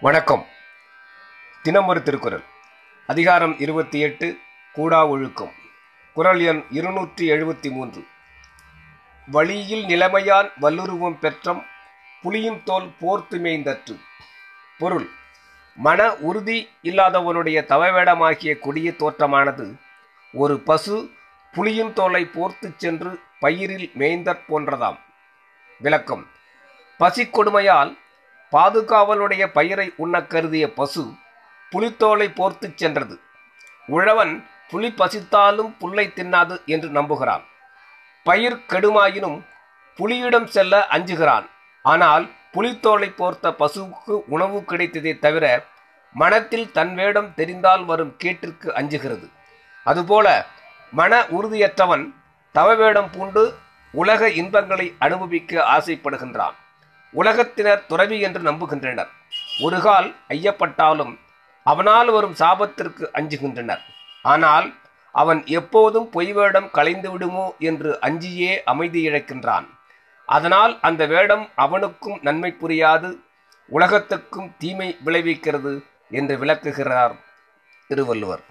வணக்கம். தினமொரு திருக்குறள். அதிகாரம் இருபத்தி எட்டு கூடா ஒழுக்கம். குரல் எண் இருநூற்றி எழுபத்தி மூன்று. வழியில் நிலைமையான் வல்லுருவம் பெற்றம் புலியின் தோல் போர்த்து மேய்ந்தற்று பொருள் மன உறுதி இல்லாதவனுடைய தவவேடமாகிய கொடிய தோற்றமானது ஒரு பசு புலியின் தோலை போர்த்துச் சென்று பயிரில் மேய்ந்தற் போன்றதாம். விளக்கம் பசி கொடுமையால் பாதுகாவலுடைய பயிரை உண்ணக் கருதிய பசு புலித்தோலை போர்த்துச் சென்றது. உழவன் புலி பசித்தாலும் புல்லை தின்னாது என்று நம்புகிறான். பயிர் கெடுமாயினும் புலியிடம் செல்ல அஞ்சுகிறான். ஆனால் புலித்தோலை போர்த்த பசுவுக்கு உணவு கிடைத்ததே தவிர மனத்தில் தன் வேடம் தெரிந்தால் வரும் கேட்டிற்கு அஞ்சுகிறது. அதுபோல மன உறுதியற்றவன் தவவேடம் பூண்டு உலக இன்பங்களை அனுபவிக்க ஆசைப்படுகின்றான். உலகத்தினர் துறவி என்று நம்புகின்றனர். ஒருகால் ஐயப்பட்டாலும் அவனால் வரும் சாபத்திற்கு அஞ்சுகின்றனர். ஆனால் அவன் எப்போதும் பொய் வேடம் களைந்து விடுமோ என்று அஞ்சியே அமைதி இழக்கின்றான். அதனால் அந்த வேடம் அவனுக்கும் நன்மை புரியாது உலகத்துக்கும் தீமை விளைவிக்கிறது என்று விளக்குகிறார் திருவள்ளுவர்.